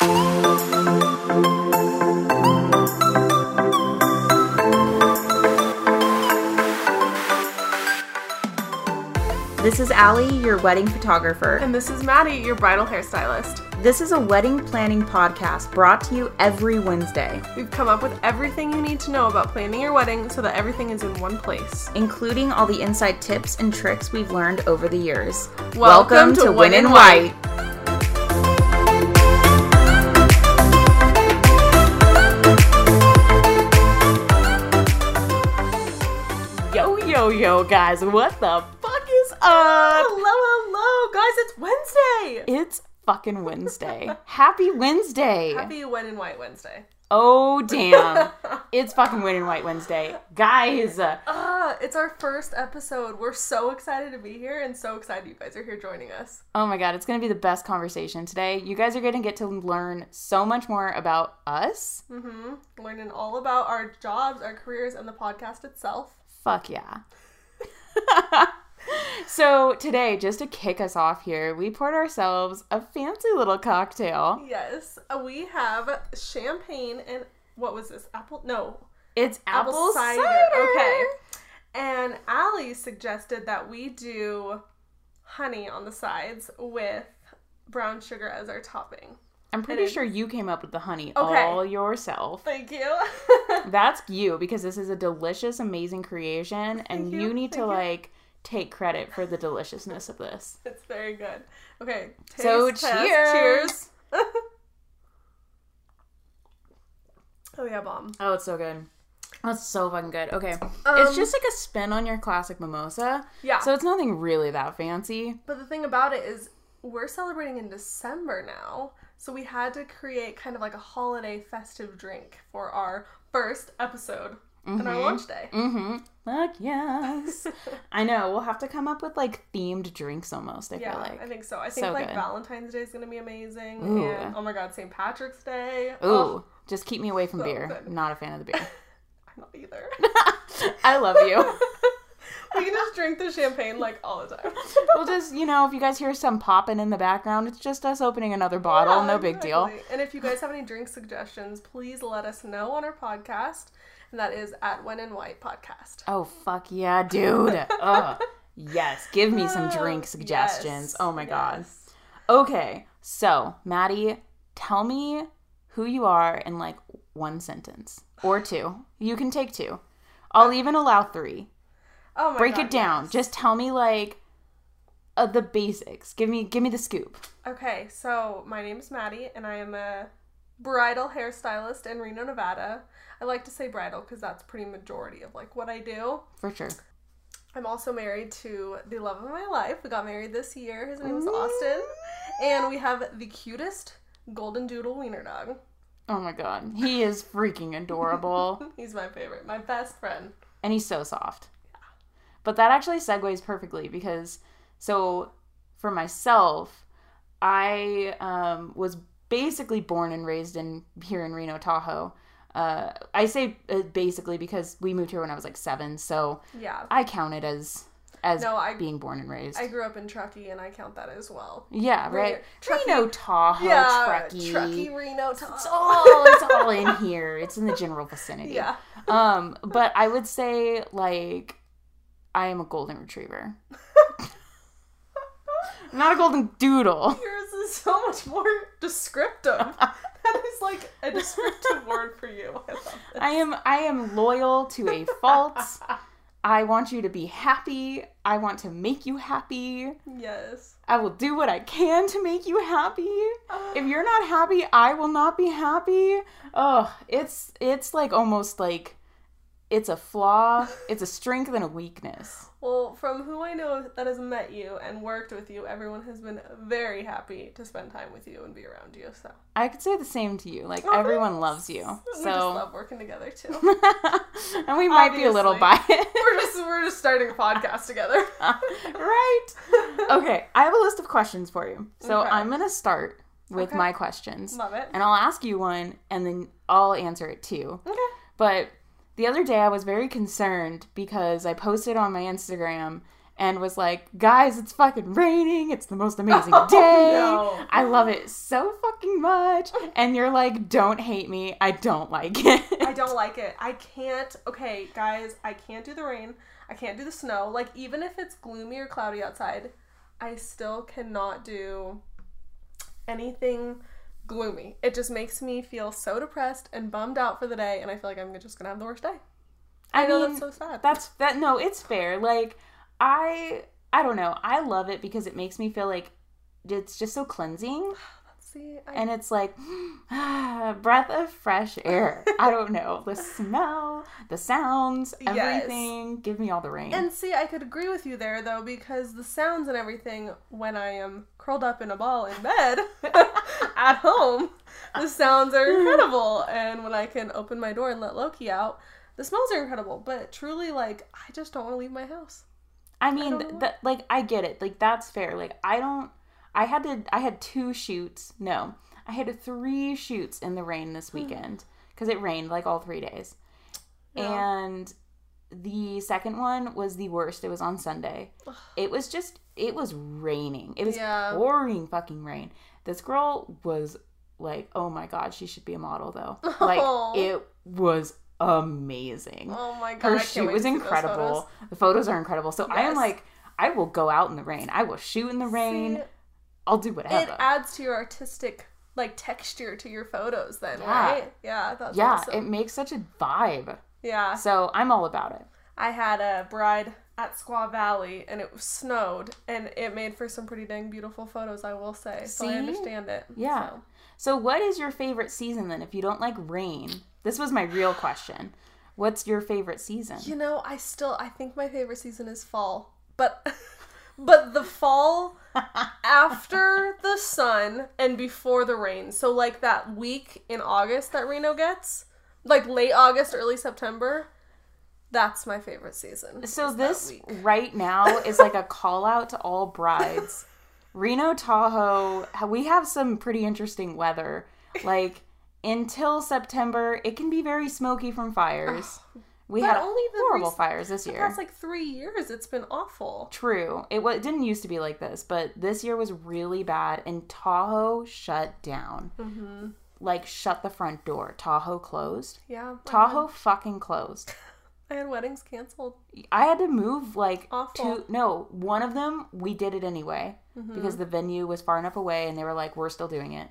This is Allie, your wedding photographer. And this is Maddie, your bridal hairstylist. This is a wedding planning podcast brought to you every Wednesday, We've come up with everything you need to know about planning your wedding so that everything is in one place. including all the inside tips and tricks we've learned over the years. Welcome to Win in White. Yo, guys, what the fuck is up? Hello, hello, guys, it's Wednesday! It's fucking Wednesday. Happy Wednesday. Happy Win in White Wednesday. Oh, damn. it's fucking Win in White Wednesday. Guys, uh, Ah, it's our first episode. We're so excited to be here and so excited you guys are here joining us. oh my god, it's gonna be the best conversation today. You guys are gonna get to learn so much more about us. Mm-hmm. Learning all about our jobs, our careers, and the podcast itself. Fuck yeah. so, today, just to kick us off here, we poured ourselves a fancy little cocktail. Yes, uh, we have champagne and what was this? Apple? No, It's apple, apple cider. cider. Okay. And Allie suggested that we do honey on the sides with brown sugar as our topping. I'm pretty sure you came up with the honey Okay. all yourself. Thank you. That's you because this is a delicious, amazing creation, and you, you, need to you. like take credit for the deliciousness of this. it's very good. Okay. So, test. cheers. Cheers. oh yeah, bomb. Oh, it's so good. That's so fucking good. Okay, Um, it's just like a spin on your classic mimosa. Yeah. So it's nothing really that fancy. But the thing about it is, we're celebrating in December now, so we had to create kind of like a holiday festive drink for our first episode and our launch day. Mm-hmm. Fuck yes. I know. We'll have to come up with like themed drinks almost. I Yeah, feel like. I think so. I think So like good. Valentine's Day is gonna be amazing, Ooh. and oh my god, St. Patrick's Day. Ooh, Oh, just keep me away from so beer. good. Not a fan of the beer. I'm not either. I love you. We can just drink the champagne like all the time. we'll just, you know, if you guys hear some popping in the background, it's just us opening another bottle. Yeah, no big deal. And if you guys have any drink suggestions, please let us know on our podcast, and that is at When in White Podcast. Oh fuck yeah, dude. Ugh. Yes, give me some uh, drink Yes, suggestions. Oh my god. Okay, so Maddie, tell me who you are in like one sentence or two. You can take two. I'll even allow three. Oh my Break God, it down. yes. Just tell me like uh, the basics. Give me give me the scoop. Okay, so my name is Maddie, and I am a bridal hairstylist in Reno, Nevada. I like to say bridal because that's pretty majority of like what I do. For sure. I'm also married to the love of my life. We got married this year. His name is Austin, and we have the cutest golden doodle wiener dog. Oh my god. He is freaking adorable. He's my favorite, my best friend. and he's so soft. But that actually segues perfectly because so for myself, I um, was basically born and raised in here in Reno, Tahoe. Uh, I say uh, basically because we moved here when I was like seven, so Yeah. I count it as as No, I- being born and raised. I grew up in Truckee, and I count that as well. yeah, right. Reno- Truckee- Reno, Tahoe, yeah, Truckee. Truckee, Reno, It's all it's all in here. It's in the general vicinity. Yeah. Um, but I would say like I am a golden retriever. Not a golden doodle. Yours is so much more descriptive. that is like a descriptive word for you. I love. I am I am loyal to a fault. I want you to be happy. I want to make you happy. Yes. I will do what I can to make you happy. Ah. If you're not happy, I will not be happy. Oh, it's it's like almost like it's a flaw, it's a strength and a weakness. Well, from who I know that has met you and worked with you, everyone has been very happy to spend time with you and be around you. So I could say the same to you. Like Oh, everyone loves you. we just So love working together too. and we might be a little Obviously. biased. we're just we're just starting a podcast together. right? Okay, I have a list of questions for you. So Okay. I'm going to start with Okay. my questions. Love it. And I'll ask you one and then I'll answer it too. Okay. But the other day I was very concerned because I posted on my Instagram and was like, "Guys, it's fucking raining. It's the most amazing oh, day. no. I love it so fucking much." And you're like, "Don't hate me. I don't like it." I don't like it. I can't. Okay, guys, I can't do the rain. I can't do the snow. Like even if it's gloomy or cloudy outside, I still cannot do anything gloomy. It just makes me feel so depressed and bummed out for the day, and I feel like I'm just gonna have the worst day. I, know mean, that's so sad. That's that. No, it's fair. Like I, I don't know. I love it because it makes me feel like it's just so cleansing, See, I, and it's like breath of fresh air. I don't know the smell, the sounds, Yes. everything. Give me all the rain. and see, I could agree with you there though because the sounds and everything when I am curled up in a ball in bed at home, the sounds are incredible, and when I can open my door and let Loki out. The smells are incredible, but truly, like, I just don't want to leave my house. I mean, don't th- like I get it. Like that's fair. Like I don't. I had to. I had two shoots. No, I had three shoots in the rain this hmm. weekend because it rained like all three days. Yeah. And the second one was the worst. It was on Sunday. It was just. It was raining. It was Yeah. pouring fucking rain. This girl was like, oh my god, she should be a model though. Like it was amazing Oh my god, her shoot was to see those incredible. photos. The photos are incredible. So I am like, I will go out in the rain. I will shoot in the rain. See, I'll do whatever. it adds to your artistic like texture to your photos then, Yeah. right? Yeah, that's yeah, awesome. it makes such a vibe. yeah. So I'm all about it. I had a bride at Squaw Valley and it snowed and it made for some pretty dang beautiful photos, I will say. So I See? understand it. Yeah. So. So what is your favorite season then? If you don't like rain, this was my real question. What's your favorite season? You know, I still I think my favorite season is fall. But but the fall after the sun and before the rain. So like that week in August that Reno gets, like late August, early September, that's my favorite season. So this right now is like a call out to all brides. Reno Tahoe, we have some pretty interesting weather. Like until September, it can be very smoky from fires. We But had only the horrible rec- fires this the year. past like three years it's been awful. True. It, it didn't used to be like this, but this year was really bad, and Tahoe shut down. Mm-hmm. Like, shut the front door. Tahoe closed. Yeah. Tahoe fucking closed. had, I had weddings canceled. I had to move like Awful. two. No, one of them we did it anyway Mm-hmm. because the venue was far enough away, and they were like, "We're still doing it."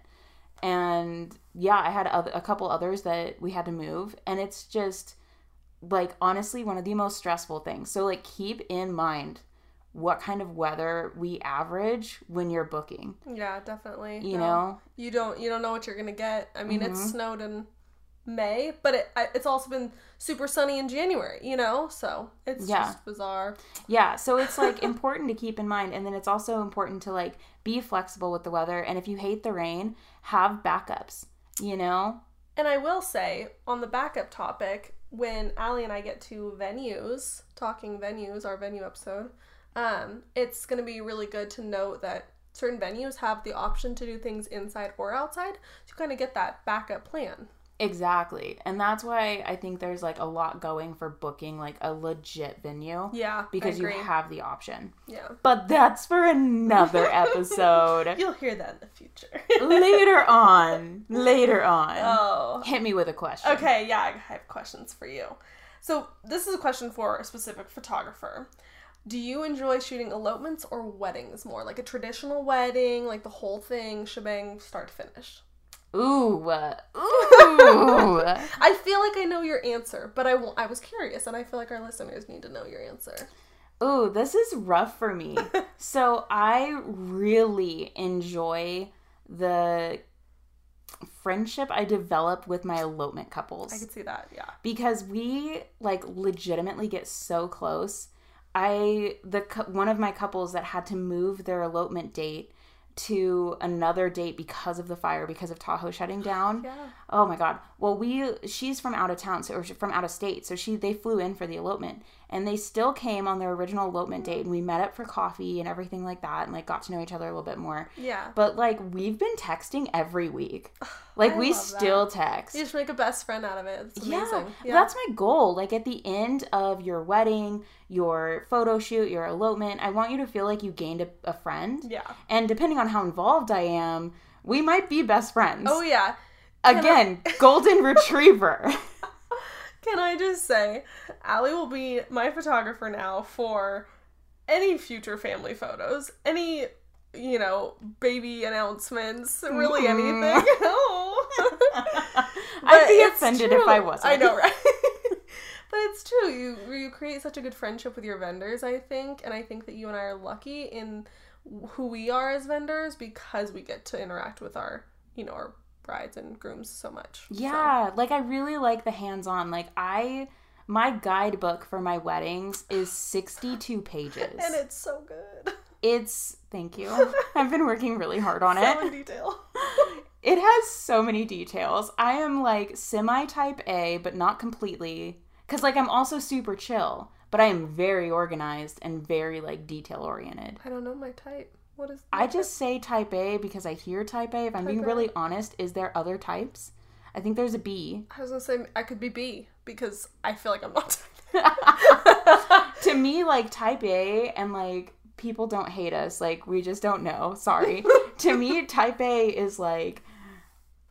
And yeah, I had a couple others that we had to move, and it's just like honestly one of the most stressful things. So like keep in mind what kind of weather we average when you're booking. Yeah, definitely. You No. know, you don't you don't know what you're gonna get. I mean, Mm-hmm. it's snowed in May, but it it's also been super sunny in January. You know, so it's Yeah. just bizarre. Yeah, so it's like important to keep in mind and then it's also important to like be flexible with the weather and if you hate the rain, have backups, you know? And I will say on the backup topic, when Allie and I get to venues, talking venues, our venue episode, um, it's gonna be really good to note that certain venues have the option to do things inside or outside. to kind of get that backup plan. Exactly. And that's why I think there's like a lot going for booking like a legit venue Yeah, because you have the option. yeah. But that's for another episode. You'll hear that in the future. later on. Later on. oh. Hit me with a question. Okay, yeah, I have questions for you. So, this is a question for a specific photographer. Do you enjoy shooting elopements or weddings more? Like a traditional wedding, like the whole thing, shebang, start to finish? Ooh. uh, Ooh. I feel like I know your answer, but I, w- I was curious, and I feel like our listeners need to know your answer. Ooh, this is rough for me. so I really enjoy the friendship I develop with my elopement couples I could see that, yeah. because we like legitimately get so close. I the one of my couples that had to move their elopement date to another date because of the fire because of Tahoe shutting down. Yeah. Oh my god. Well, we she's from out of town, so or from out of state, so she they flew in for the elopement, and they still came on their original elopement date, and we met up for coffee and everything like that, and like got to know each other a little bit more. Yeah. But like we've been texting every week, like I we still text. You just make a best friend out of it. It's amazing. Yeah, that's my goal. Like at the end of your wedding, your photo shoot, your elopement, I want you to feel like you gained a, a friend. yeah. And depending on how involved I am, we might be best friends. Oh yeah. Can I- Again, golden retriever. Can I just say, Allie will be my photographer now for any future family photos, any you know baby announcements, really Mm. anything. I'd be offended if. I wasn't. I know, right? but it's true. You you create such a good friendship with your vendors, I think, and I think that you and I are lucky in who we are as vendors because we get to interact with our you know our brides and grooms so much. So- Yeah, like I really like the hands-on. Like I my guidebook for my weddings is 62 pages. and it's so good. it's thank you. I've been working really hard on so it. in detail. It has so many details. I am like semi type A, but not completely. Because, like, I'm also super chill, but I am very organized and very, like, detail oriented. I don't know my type. What is? I just say type A because I hear type A. If I'm being A. really honest, is there other types? I think there's a B. I was gonna say I could be B because I feel like I'm not. to me, like, type A and, like, people don't hate us. Like, we just don't know. Sorry. to me, type A is, like,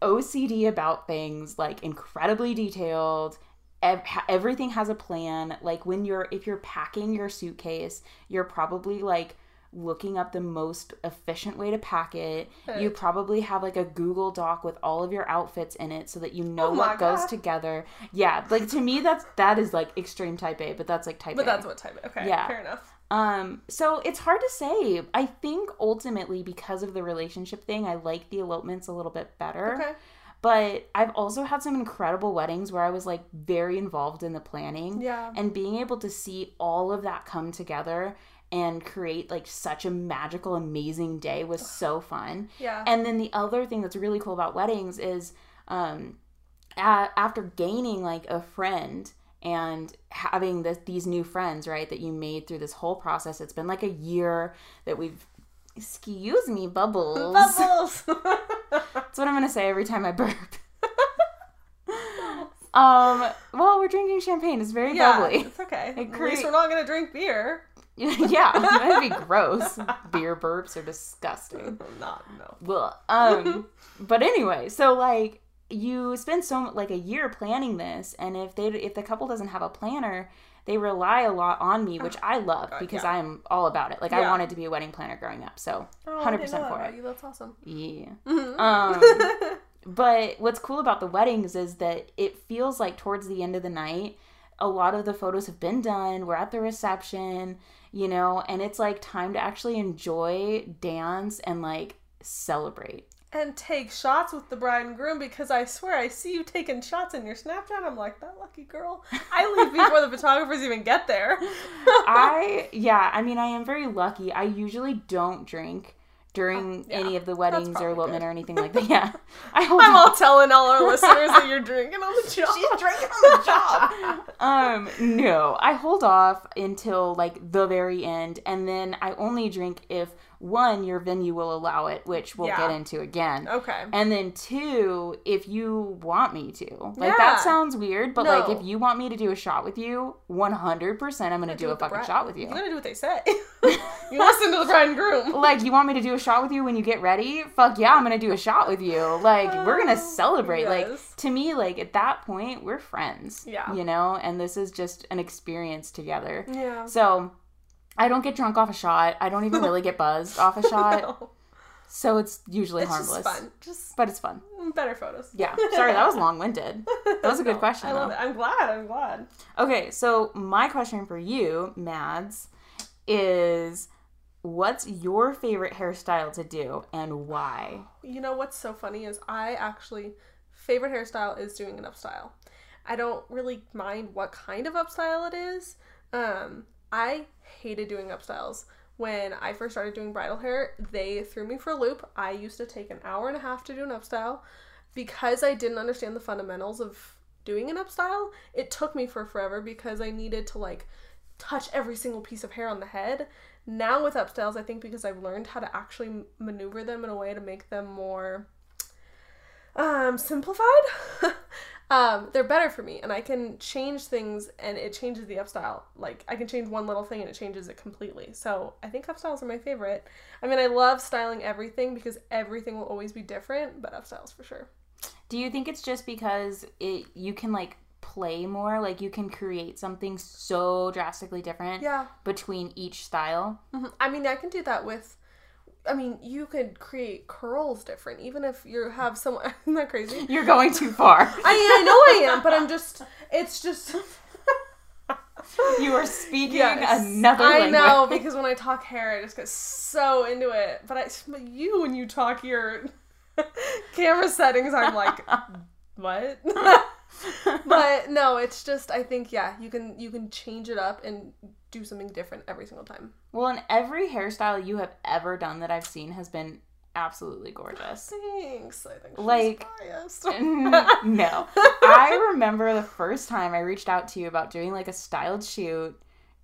OCD about things, like, incredibly detailed. Ev- everything has a plan. Like, when you're, if you're packing your suitcase, you're probably, like, looking up the most efficient way to pack it. You probably have like a Google Doc with all of your outfits in it so that you know Oh what goes together. Yeah, like to me that's that is like extreme type A, but that's like type But A. But that's what type. A. Okay. Yeah. Fair enough. Um, so it's hard to say. I think ultimately because of the relationship thing, I like the elopements a little bit better. Okay. But I've also had some incredible weddings where I was like very involved in the planning. Yeah. And being able to see all of that come together and create like such a magical, amazing day was so fun. Yeah. And then the other thing that's really cool about weddings is um, a- after gaining like a friend and having this, these new friends, right, that you made through this whole process, it's been like a year that we've. Excuse me, bubbles. Bubbles. That's what I'm gonna say every time I burp. um. Well, we're drinking champagne. It's very yeah. bubbly. It's okay. It At create- least we're not gonna drink beer. yeah, that'd be gross. Beer burps are disgusting. Not no. Well, um, but anyway, so like you spend so like a year planning this, and if they if the couple doesn't have a planner, they rely a lot on me, which I love God, because yeah. I'm all about it. Like I wanted to be a wedding planner growing up, so Oh, hundred percent for it. You. That's awesome. Yeah. Mhm. Um, but what's cool about the weddings is that it feels like towards the end of the night, a lot of the photos have been done. We're at the reception, you know, and it's like time to actually enjoy, dance, and like celebrate. and take shots with the bride and groom because I swear I see you taking shots in your Snapchat. I'm like that lucky girl. I leave before the photographers even get there. I, yeah, I mean, I am very lucky. I usually don't drink during Oh, yeah. any of the weddings or elopement good. or anything like that. Yeah. I I'm all telling all our listeners that you're drinking on the job. She's drinking on the job. um, no, I hold off until like the very end, and then I only drink if one, your venue will allow it, which we'll Yeah. get into again. Okay. And then two, if you want me to. Like Yeah. that sounds weird, but like if you want me to do a shot with you, 100% I'm going to do a what fucking bride- shot with you. You're going to do what they say. you listen to the bride and groom. like you want me to do a shot with you when you get ready fuck yeah i'm gonna do a shot with you like we're gonna Oh, celebrate like to me like at that point we're friends Yeah. you know and this is just an experience together Yeah. so i don't get drunk off a shot i don't even really get buzzed off a shot No. so it's usually It's harmless just fun. Just but it's fun better photos. yeah sorry that was long-winded that was a good No, question I love though. it. I'm glad. I'm glad. okay so my question for you mads is what's your favorite hairstyle to do and why You know what's so funny is I actually favorite hairstyle is doing an upstyle. I don't really mind what kind of upstyle it is. Um, I hated doing upstyles when I first started doing bridal hair, they threw me for a loop. I used to take an hour and a half to do an upstyle. because I didn't understand the fundamentals of doing an upstyle. It took me for forever because I needed to like touch every single piece of hair on the head. Now with upstyles, I think because I've learned how to actually maneuver them in a way to make them more um simplified. um, they're better for me, and I can change things, and it changes the up style. Like I can change one little thing, and it changes it completely. So I think up styles are my favorite. I mean, I love styling everything because everything will always be different, but up styles for sure. Do you think it's just because it you can like play more, like you can create something so drastically different Yeah. between each style? Mhm. I mean, I can do that with. I mean, you could create curls different, even if you have someone. Isn't that crazy? You're going too far. I mean, I know I am, but I'm just. It's just. you are speaking Yes, another I language. know because when I talk hair, I just get so into it. But I, but you when you talk your camera settings, I'm like, what? but no, it's just I think yeah, you can you can change it up and do something different every single time. Well, and every hairstyle you have ever done that I've seen has been absolutely gorgeous. Thanks. I think Like- no. I remember the first time I reached out to you about doing like a styled shoot.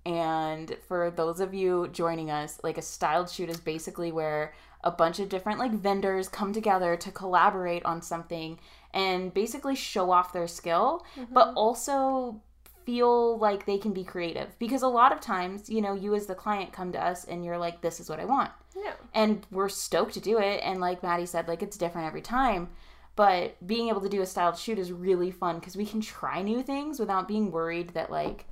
And for those of you joining us, like a styled shoot is basically where a bunch of different like vendors come together to collaborate on something and basically show off their skill, but mm-hmm. also feel like they can be creative. Because a lot of times, you know, you as the client come to us and you're like, this is what I want yeah. and we're stoked to do it and like maddie said like it's different every time but being able to do a styled shoot is really fun because we can try new things without being worried that like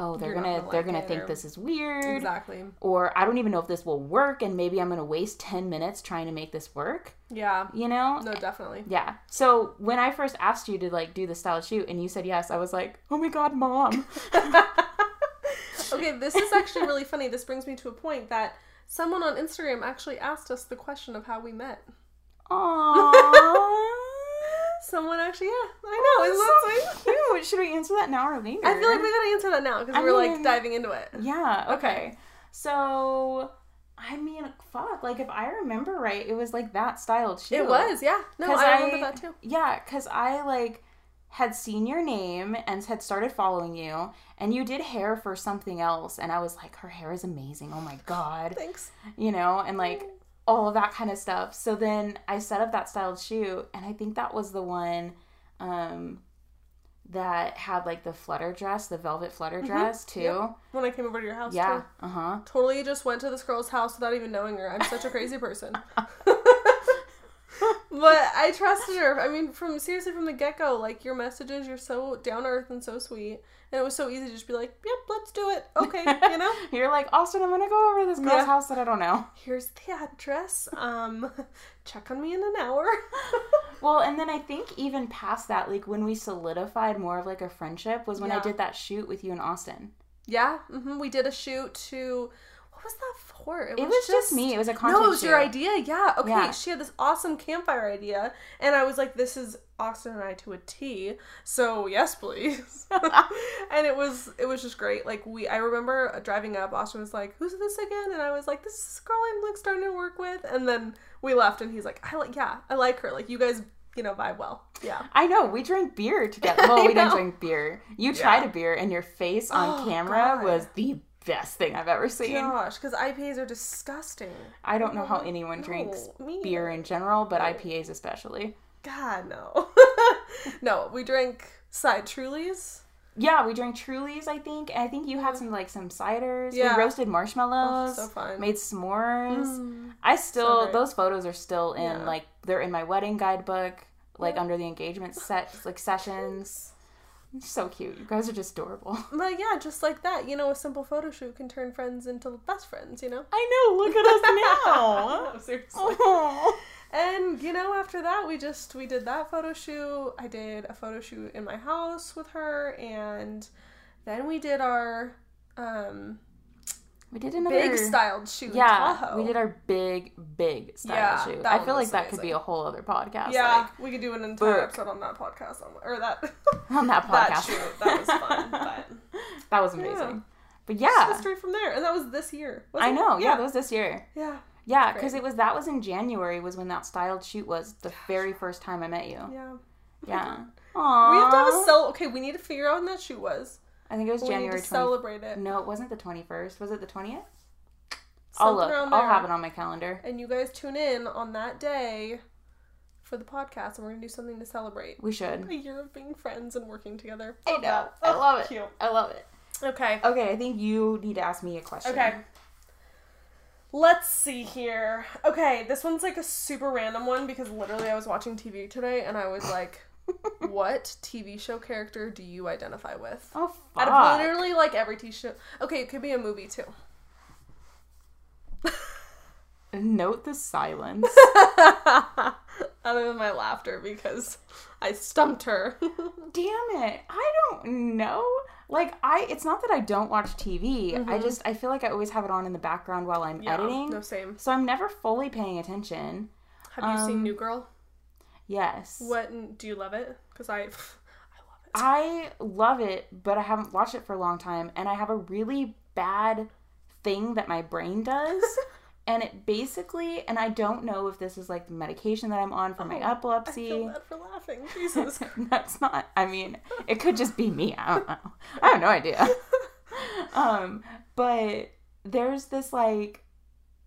oh they're You're gonna, gonna they're like gonna think or- this is weird Exactly. or i don't even know if this will work and maybe i'm gonna waste 10 minutes trying to make this work Yeah. you know No, definitely. yeah so when i first asked you to like do the style shoot and you said yes i was like oh my god mom Okay, this is actually really funny. This brings me to a point that someone on Instagram actually asked us the question of how we met. Aww. Someone actually, yeah, I oh, know. Isn't that sweet? cute. Should we answer that now or later? I feel like we gotta answer that now because we're like diving into it. Yeah, okay. So, I mean, fuck, like if I remember right, it was like that styled shoe. It was, yeah. No, I I- remember that too. Yeah, because I like had seen your name and had started following you, and you did hair for something else, and I was like, her hair is amazing. Oh my god, Thanks. you know, and like all of that kind of stuff. So then I set up that styled shoe, and I think that was the one um that had like the flutter dress, the velvet flutter dress too. Yep. When I came over to your house, Yeah. Uh huh. Totally just went to this girl's house without even knowing her. I'm such a crazy person. but I trusted her. I mean, from seriously from the get go, like your messages, you're so down to earth and so sweet, and it was so easy to just be like, "Yep, let's do it." Okay, you know. You're like, Austin, I'm gonna go over to this girl's Yeah. house that I don't know. Here's the address. Um, check on me in an hour. Well, and then I think even past that, like when we solidified more of like a friendship was when I did that shoot with you in Austin. yeah, hmm we did a shoot to. What was that for? It was just me. It was a content No, it was your idea. Yeah. Okay. Yeah. She had this awesome campfire idea, and I was like, "This is Austin and I to a T." So yes, please. and it was it was just great. Like we, I remember driving up. Austin was like, "Who's this again?" And I was like, "This is this girl I'm like starting to work with." And then we left, and he's like, "I like, yeah, I like her. Like you guys, you know, vibe well." Yeah. I know. We drank beer together. Well, we didn't drink beer. You tried Yeah. a beer, and your face on Oh, camera God. was the best thing I've ever seen. Gosh, because IPAs are disgusting. I don't know how No, anyone drinks me beer in general, but IPAs especially. God no. no, we drank side Trulies. Yeah, we drank Trulies. I think. I think you had some like some ciders. Yeah. We roasted marshmallows. so fun. Made s'mores. Mm. I still great. those photos are still in Yeah. like they're in my wedding guidebook, like Yeah. under the engagement set like sessions. So cute. You guys are just adorable. But yeah, just like that, you know, a simple photo shoot can turn friends into best friends, you know? I know. Look at us No, seriously. Oh. And you know, after that, we just we did that photo shoot. I did a photo shoot in my house with her, and then we did our um We did another big styled shoot. Yeah, Tahoe. we did our big, big style Yeah, shoot. I feel like that could be a whole other podcast. Yeah, we could do an entire book. episode on that podcast on, or that on that that podcast. shoot. That was fun, but that was Yeah. amazing. But Just yeah, straight from there, and that was this year. I wasn't it? know. Yeah, that was this year. yeah, Yeah, because it was that was in January was when that styled shoot was the very first time I met you. yeah. Yeah. We have to have a Aww. cel. Okay, we need to figure out when that shoot was. I think it was We January 20th. celebrate it. No, it wasn't the 21st. Was it the 20th? I'll look. I'll have it on my calendar. And you guys tune in on that day for the podcast, and we're gonna do something to celebrate We should. a year of being friends and working together. I Love know. I love it. Cute. I love it. Okay. Okay, I think you need to ask me a question. Okay. Let's see here. Okay, this one's like a super random one because literally I was watching TV today and I was like, what TV show character do you identify with? Oh, Out of literally like every TV show. Okay, it could be a movie too. Note the silence. Other than my laughter because I stumped her. Damn it. I don't know. Like I it's not that I don't watch TV. I just I feel like I always have it on in the background while I'm Yeah, editing. No, same. So I'm never fully paying attention. Have you seen Um, New Girl? Yes. What do you love it? Because I, I love it. I love it, but I haven't watched it for a long time, and I have a really bad thing that my brain does. and it basically, and I don't know if this is like the medication that I'm on for my Oh, I epilepsy. feel bad for laughing. Jesus. That's not, I mean, it could just be me. I don't know. I have no idea. um, but there's this like,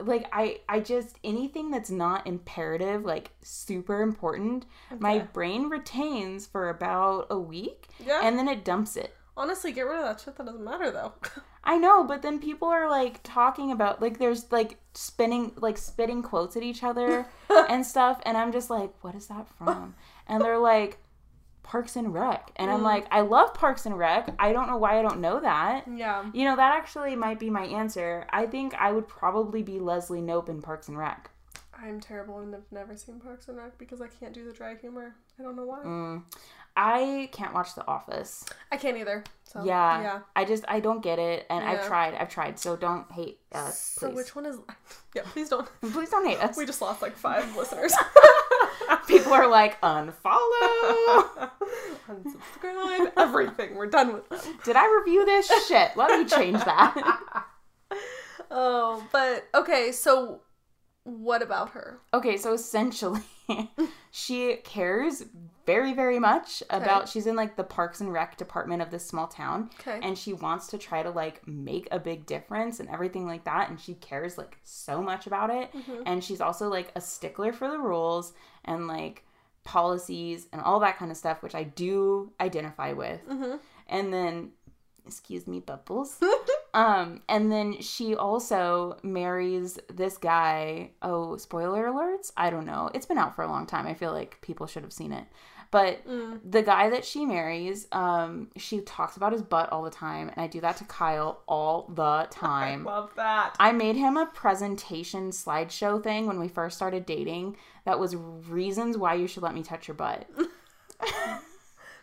like I, I just anything that's not imperative, like super important, my brain retains for about a week yeah. and then it dumps it. Honestly, get rid of that shit. That doesn't matter though. I know, but then people are like talking about like there's like spinning like spitting quotes at each other and stuff, and I'm just like, what is that from? And they're like, Parks and Rec, and I'm Mm. like, I love Parks and Rec. I don't know why I don't know that. yeah. You know, that actually might be my answer. I think I would probably be Leslie Knope in Parks and Rec. I'm terrible and I've never seen Parks and Rec because I can't do the dry humor. I don't know why. Mm. I can't watch The Office. I can't either. So yeah, Yeah. I just I don't get it, and I've tried. I've tried. So don't hate us, Please. So which one is? Yeah, please don't. please don't hate us. We just lost like five listeners. People are like, unfollow. Unsubscribe. Everything. We're done with them. Did I review this? Shit, let me change that. Oh, but okay. So, what about her? okay, so essentially, she cares very, very much about. She's in like the Parks and Rec department of this small town, Okay. and she wants to try to like make a big difference and everything like that. And she cares like so much about it. Mhm. And she's also like a stickler for the rules and like policies and all that kind of stuff, which I do identify with. Mhm. And then, excuse me, bubbles. um, and then she also marries this guy. Oh, spoiler alerts? I don't know. It's been out for a long time. I feel like people should have seen it. But Mm. the guy that she marries, um, she talks about his butt all the time, and I do that to Kyle all the time. I love that. I made him a presentation slideshow thing when we first started dating that was reasons why you should let me touch your butt.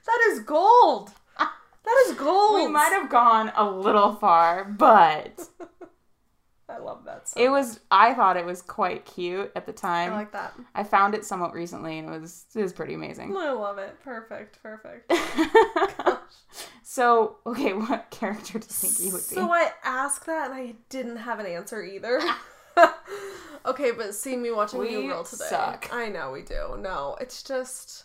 That is gold. That is gold. We might have gone a little far, but I love that. So it was I thought it was quite cute at the time. I like that. I found it somewhat recently and it was it was pretty amazing. I love it. Perfect. Perfect. so, okay, what character do you think you would be? So I asked that and I didn't have an answer either. okay, but see me watching We New Girl today. suck. I know we do. No, it's just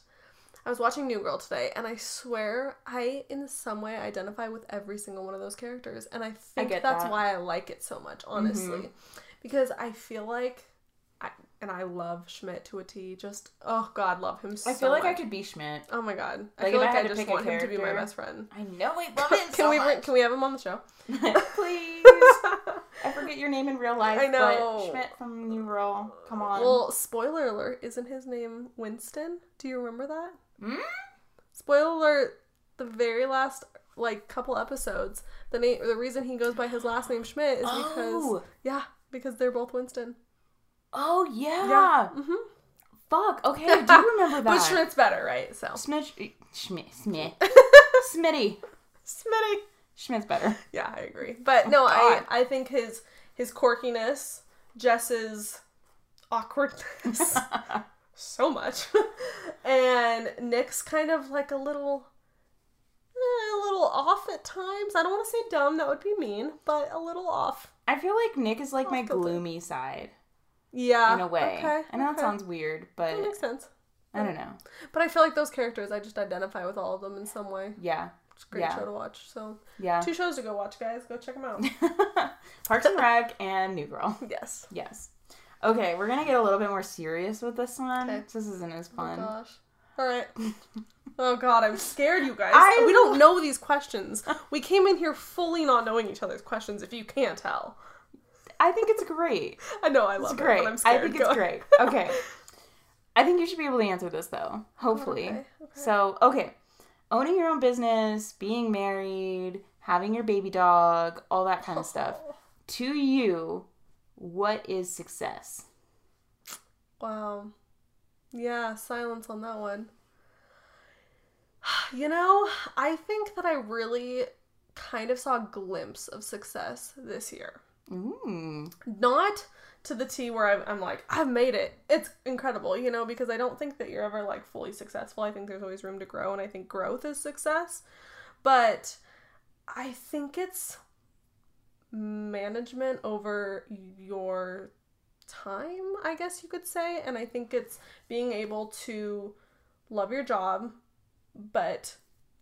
I was watching New Girl today and I swear I in some way identify with every single one of those characters and I think get that's that. why I like it so much, mm-hmm. honestly. Because I feel like I and I love Schmidt to a T. Just oh god, love him so I feel like I could be Schmidt. Oh my god. I feel if I like I just want him to be my best friend. I know I love it Can so we much. can we have him on the show? Please. I forget your name in real life. I know. Schmidt from New Girl. Come on. Well, spoiler alert, isn't his name Winston? Do you remember that? Hmm? Spoiler alert, the very last like couple episodes, the name the reason he goes by his last name Schmidt is because Oh. yeah, because they're both Winston. oh yeah. Mhm. Fuck. Okay, I do remember that. But Schmidt's better, right? So Schmidt. Schmidt. Schmidt. Smitty. Smitty. Schmidt's better. Yeah, I agree. But no, I Oh, I think his his quirkiness, Jess's awkwardness so much. and Nick's kind of like a little eh, a little off at times. I don't want to say dumb, that would be mean, but a little off. I feel like Nick is like my Off-kilter. gloomy side Yeah. in a way. Okay. I know okay. that sounds weird, but makes sense. I don't know. But I feel like those characters, I just identify with all of them in some way. Yeah. It's a great Yeah. show to watch. So, Yeah. two shows to go watch, guys. Go check them out. Parks and Rec and New Girl. yes. Yes. Okay, we're gonna get a little bit more serious with this one. Okay. This isn't as Oh, fun. gosh. All right. Oh god, I'm scared, you guys. I- We don't know these questions. We came in here fully not knowing each other's questions. If you can't tell, I think it's great. I know I It's love great. it, but I'm scared. I think Go it's great. Okay. I think you should be able to answer this though. Hopefully. Okay, okay. So, okay. Owning your own business, being married, having your baby dog, all that kind of stuff. To you, what is success? Wow. Yeah, silence on that one. You know, I think that I really kind of saw a glimpse of success this year. Ooh. Not to the T where I'm, I'm like, I've made it. It's incredible, you know, because I don't think that you're ever like fully successful. I think there's always room to grow, and I think growth is success. But I think it's management over your time, I guess you could say. And I think it's being able to love your job, but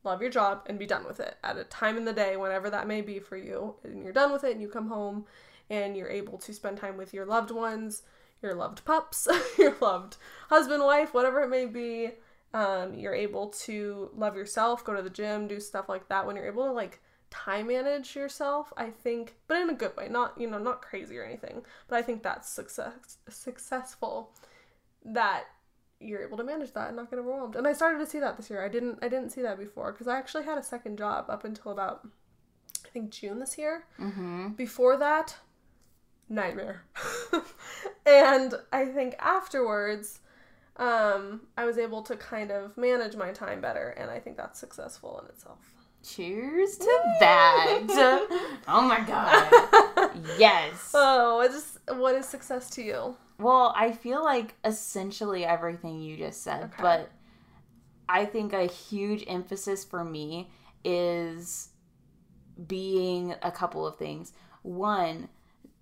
love your job and be done with it at a time in the day, whenever that may be for you. And you're done with it and you come home and you're able to spend time with your loved ones, your loved pups, your loved husband, wife, whatever it may be. Um, you're able to love yourself, go to the gym, do stuff like that. When you're able to like time manage yourself, I think, but in a good way, not you know, not crazy or anything. But I think that's success successful. That you're able to manage that and not get overwhelmed. And I started to see that this year. I didn't I didn't see that before because I actually had a second job up until about I think June this year. Mm-hmm. Before that, nightmare. and I think afterwards, um, I was able to kind of manage my time better, and I think that's successful in itself. Cheers to that. oh my god. Yes. oh, what is what is success to you? Well, I feel like essentially everything you just said, Okay. but I think a huge emphasis for me is being a couple of things. One,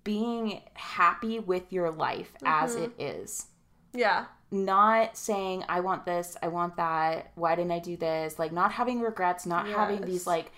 being happy with your life as Mhm. it is. Yeah, Not saying, I want this, I want that, why didn't I do this? Like, not having regrets, not having these, like,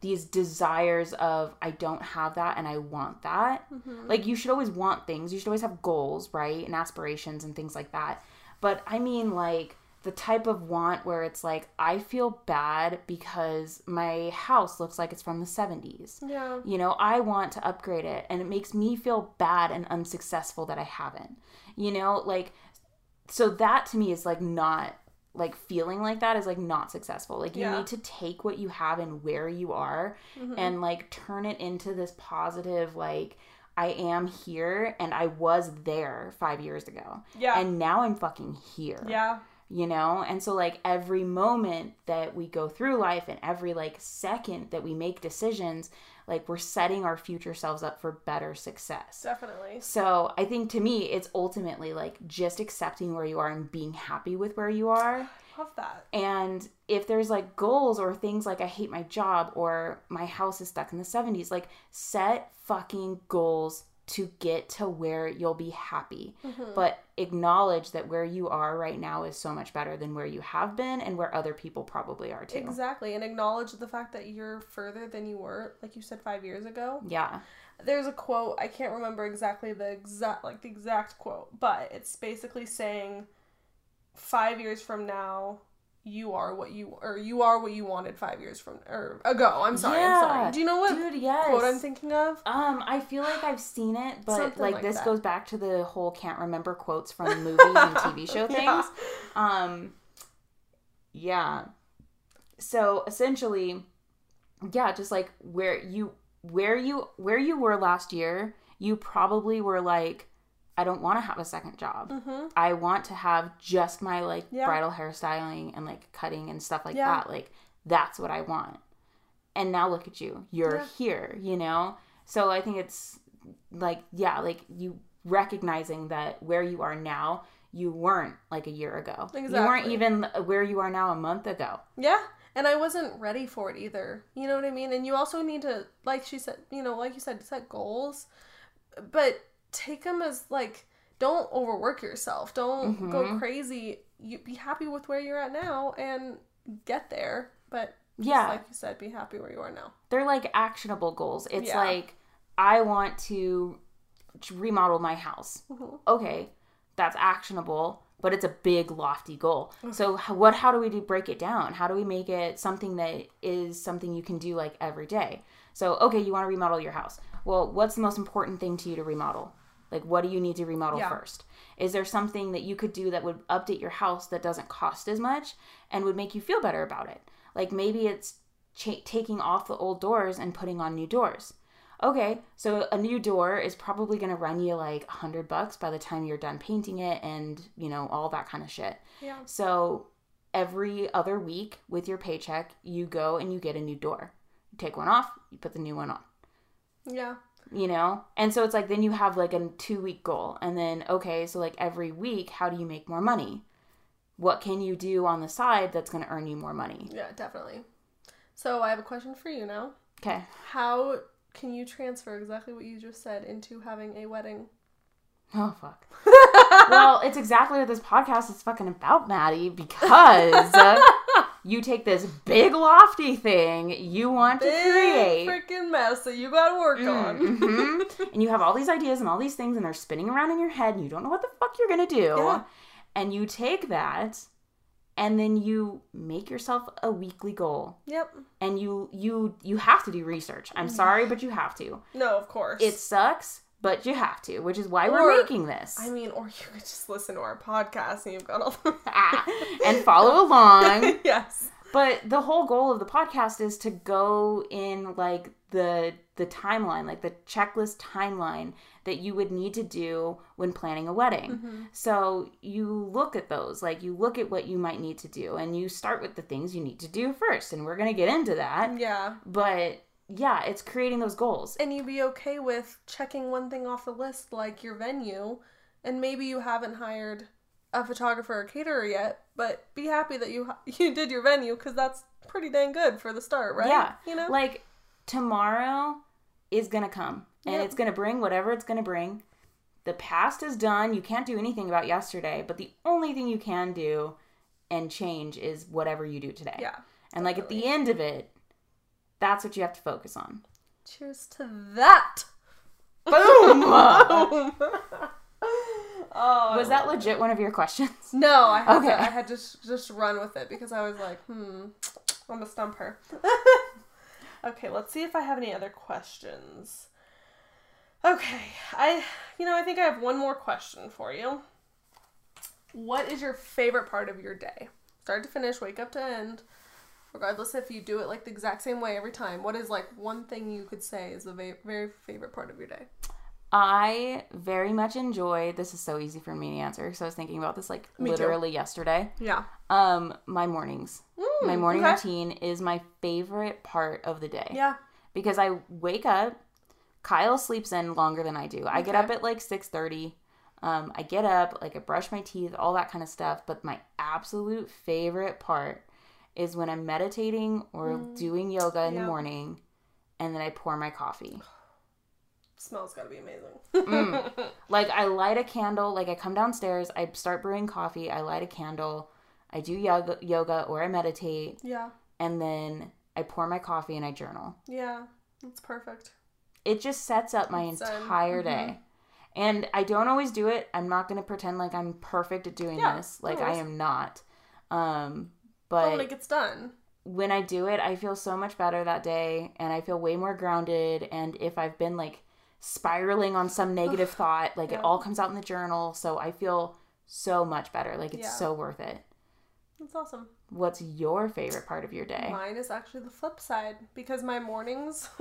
these desires of, I don't have that and I want that. Mhm. like you should always want things. You should always have goals right and aspirations and things like that. But i mean like the type of want where it's like i feel bad because my house looks like it's from the 70s yeah, you know i want to upgrade it and it makes me feel bad and unsuccessful that i haven't. You know like so that to me is like not like feeling like that is like not successful like you Yeah. need to take what you have and where you are Mhm. and like turn it into this positive like I am here and I was there 5 years ago yeah, and now I'm fucking here. yeah, You know? And so like every moment that we go through life and every like second that we make decisions, like we're setting our future selves up for better success. definitely. So I think to me it's ultimately like just accepting where you are and being happy with where you are. Love that. And if there's like goals or things like I hate my job or my house is stuck in the 70s, like set fucking goals to get to where you'll be happy. Mhm. But acknowledge that where you are right now is so much better than where you have been and where other people probably are too. Exactly, and acknowledge the fact that you're further than you were, like you said five years ago. Yeah. There's a quote I can't remember exactly the exact like the exact quote, but it's basically saying, five years from now, you are what you or you are what you wanted five years from or ago. I'm sorry, I'm sorry. Do you know what Dude, yes. quote I'm thinking of? Um, I feel like I've seen it, but Something like, like this goes back to the whole can't remember quotes from movies and TV show things. Yeah. Um, yeah. So essentially, yeah, just like where you where you where you were last year, you probably were like, I don't want to have a second job. Mm-hmm. I want to have just my like Yeah. bridal hairstyling and like cutting and stuff like Yeah. that. Like that's what I want. And now look at you. You're Yeah. here, you know? So I think it's like yeah, like you recognizing that where you are now, you weren't like a year ago. You weren't even where you are now a month ago. Yeah. and I wasn't ready for it either. You know what I mean? And you also need to, like she said, you know, like you said, set goals, but take them as like, don't overwork yourself. Don't go Mhm. crazy. You be happy with where you're at now and get there. But just Yeah. like you said, be happy where you are now. they're like actionable goals. It's Yeah. like I want to remodel my house. Mhm. Okay, that's actionable, but it's a big lofty goal. So what how do we do break it down? How do we make it something that is something you can do like every day? So okay, you want to remodel your house. Well, what's the most important thing to you to remodel? Like what do you need to remodel Yeah. first? Is there something that you could do that would update your house that doesn't cost as much and would make you feel better about it? Like maybe it's cha- taking off the old doors and putting on new doors. Okay, so a new door is probably going to run you like a 100 bucks by the time you're done painting it and, you know, all that kind of shit. Yeah. So every other week with your paycheck, you go and you get a new door. You take one off, you put the new one on. Yeah. You know? And so it's like then you have like a 2 week goal. And then okay, so like every week, how do you make more money? What can you do on the side that's going to earn you more money? Yeah, definitely. So I have a question for you now. Okay. How can you transfer exactly what you just said into having a wedding? Oh fuck. well, it's exactly what this podcast is fucking about, Maddie, because uh, you take this big lofty thing you want to create. Big freaking mess that you got to work on. Mhm. and you have all these ideas and all these things and they're spinning around in your head and you don't know what the fuck you're gonna do. Yeah. And you take that and then you make yourself a weekly goal. Yep. And you you you have to do research. I'm sorry, but you have to. No, of course. It sucks, but you have to, which is why Or- we're making this. I mean, or you could just listen to our podcast and you've got all the. Ah, and follow along. yes. But the whole goal of the podcast is to go in like the the timeline, like the checklist timeline that you would need to do when planning a wedding. Mm-hmm. So you look at those, like you look at what you might need to do and you start with the things you need to do first. And we're going to get into that. Yeah. But yeah, it's creating those goals. And you'd be okay with checking one thing off the list, like your venue, and maybe you haven't hired a photographer or caterer yet, but be happy that you you did your venue because that's pretty dang good for the start, right? Yeah. You know. Like tomorrow is going to come and Yep. it's going to bring whatever it's going to bring. The past is done. You can't do anything about yesterday, but the only thing you can do and change is whatever you do today. yeah. And like at the end of it, that's what you have to focus on. Cheers to that. Boom! oh, Was that legit one of your questions? No, I had Okay. to, I had to just just run with it because I was like, hmm, I'm gonna stump her. okay, let's see if I have any other questions. Okay, I you know I think I have one more question for you. What is your favorite part of your day, start to finish, wake up to end? Regardless if you do it like the exact same way every time, what is like one thing you could say is the va- very favorite part of your day? I very much enjoy this is so easy for me to answer because I was thinking about this like Me too. literally yesterday. Yeah. Um my mornings. Mm, my morning okay. routine is my favorite part of the day. Yeah. because I wake up. Kyle sleeps in longer than I do. I get up at like six thirty. Um, I get up, like I brush my teeth, all that kind of stuff. But my absolute favorite part is when I'm meditating or doing yoga in Mm. yeah. the morning, and then I pour my coffee. Smells gotta be amazing. Mm. Like I light a candle. Like I come downstairs, I start brewing coffee. I light a candle. I do yoga, yoga or I meditate, yeah. and then I pour my coffee and I journal. Yeah. That's perfect. it just sets up my It's entire Mhm. day. And I don't always do it. I'm not going to pretend like I'm perfect at doing Yeah, this. Like I am not. Um But when it gets done. when I do it, I feel so much better that day and I feel way more grounded and if I've been like spiraling on some negative thought, like Yeah. it all comes out in the journal, so I feel so much better. Like it's Yeah. so worth it. That's awesome. What's your favorite part of your day? Mine is actually the flip side because my mornings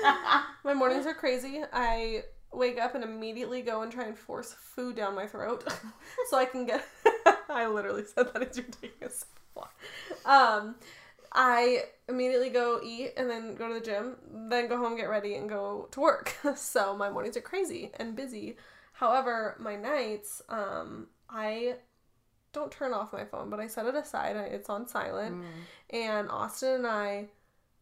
my mornings are crazy. I wake up and immediately go and try and force food down my throat so I can get I literally said that as you're taking a sip. Um I immediately go eat and then go to the gym, then go home, get ready, and go to work. so my mornings are crazy and busy. However, my nights, um, I don't turn off my phone, but I set it aside. It's on silent. Mm. And Austin and I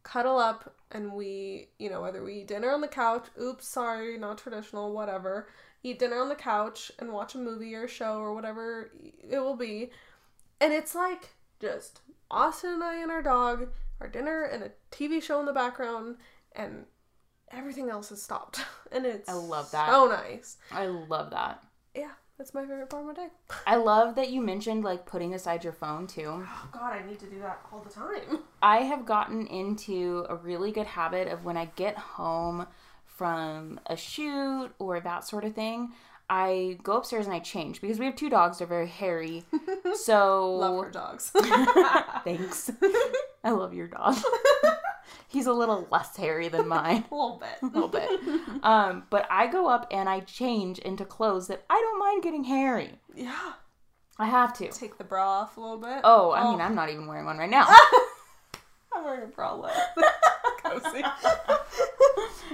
cuddle up and we, you know, whether we eat dinner on the couch, oops, sorry, not traditional, whatever. Eat dinner on the couch and watch a movie or a show or whatever it will be. And it's like just Austin and I and our dog, our dinner and a TV show in the background and everything else has stopped. And it's I love that. So nice. I love that. Yeah, that's my favorite part of my day. I love that you mentioned like putting aside your phone too. Oh god, I need to do that all the time. I have gotten into a really good habit of when I get home from a shoot or that sort of thing, I go upstairs and I change because we have two dogs. They're very hairy. So Love her dogs. thanks. I love your dog. He's a little less hairy than mine. a little bit. a little bit. Um, but I go up and I change into clothes that I don't mind getting hairy. Yeah. I have to. Take the bra off a little bit. Oh, I mean, I'm not even wearing one right now. I'm wearing a bralette. Cozy.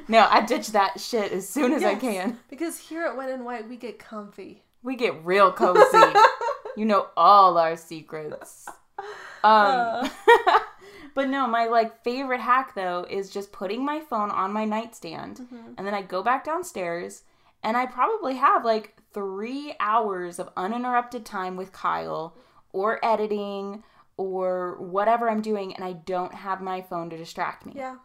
no, I ditch that shit as soon as I can. Because here at When in White, we get comfy. We get real cozy. you know all our secrets. Um, but no, my like favorite hack though is just putting my phone on my nightstand, Mm-hmm. and then I go back downstairs, and I probably have like three hours of uninterrupted time with Kyle, or editing, or whatever I'm doing, and I don't have my phone to distract me. Yeah.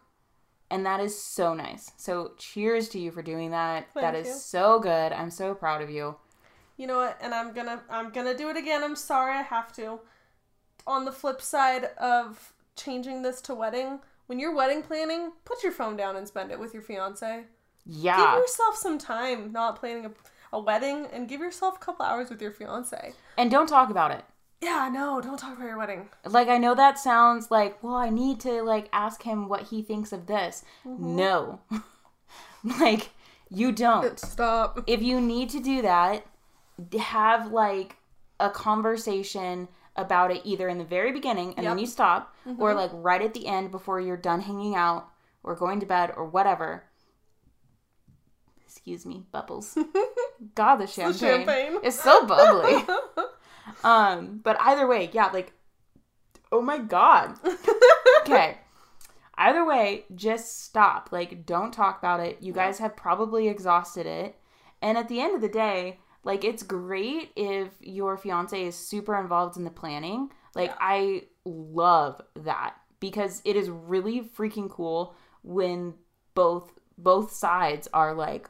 And that is so nice. So cheers to you for doing that. that Thank is you. so good. I'm so proud of you. You know what? And I'm gonna I'm gonna do it again. I'm sorry I have to. On the flip side of changing this to wedding, when you're wedding planning, put your phone down and spend it with your fiance. Yeah. Give yourself some time not planning a, a wedding and give yourself a couple hours with your fiance. And don't talk about it. Yeah, no, don't talk about your wedding. Like I know that sounds like, well, I need to like ask him what he thinks of this. Mm-hmm. No. like you don't. Stop. If you need to do that, have like a conversation about it either in the very beginning and then you stop or mm-hmm. like right at the end before you're done hanging out or going to bed or whatever. Excuse me, bubbles. God, the champagne. the champagne. It's so bubbly. Um, but either way, yeah, like, oh my god. Okay. Either way, just stop. Like, don't talk about it. You guys have probably exhausted it. And at the end of the day, like, it's great if your fiance is super involved in the planning. Like, Yeah. I love that because it is really freaking cool when both both sides are like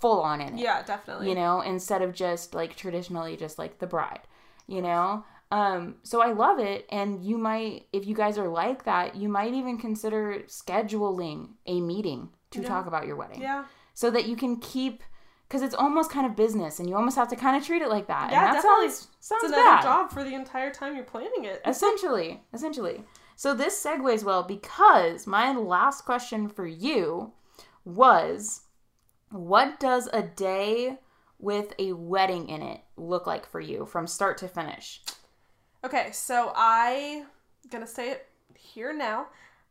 full on in it yeah, definitely. you know instead of just like traditionally just like the bride you know um so i love it and you might if you guys are like that you might even consider scheduling a meeting to Yeah. talk about your wedding Yeah. so that you can keep because it's almost kind of business and you almost have to kind of treat it like that Yeah, and that definitely. sounds sounds It's another bad job for the entire time you're planning it. essentially essentially so this segues well because my last question for you was what does a day with a wedding in it look like for you from start to finish Okay, so I gonna say it here now.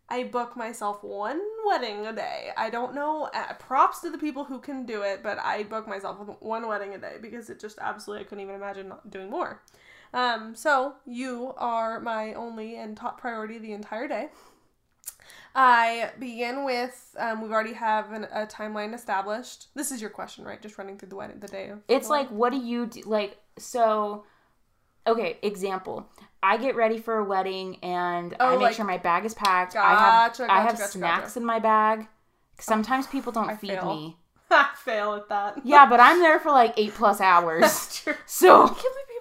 I book myself one wedding a day. I don't know. Uh, props to the people who can do it, but I book myself one wedding a day because it just absolutely I couldn't even imagine not doing more. Um, so you are my only and top priority the entire day. I begin with um, we've already have an, a timeline established. This is your question, right? Just running through the wedding, the day of. it's like what do you do like so okay example i get ready for a wedding and i Oh, make like- sure my bag is packed i Gotcha, have i have gotcha, snacks gotcha. in my bag sometimes people don't I feed fail. me I fail at that. yeah but i'm there for like eight plus hours That's true. so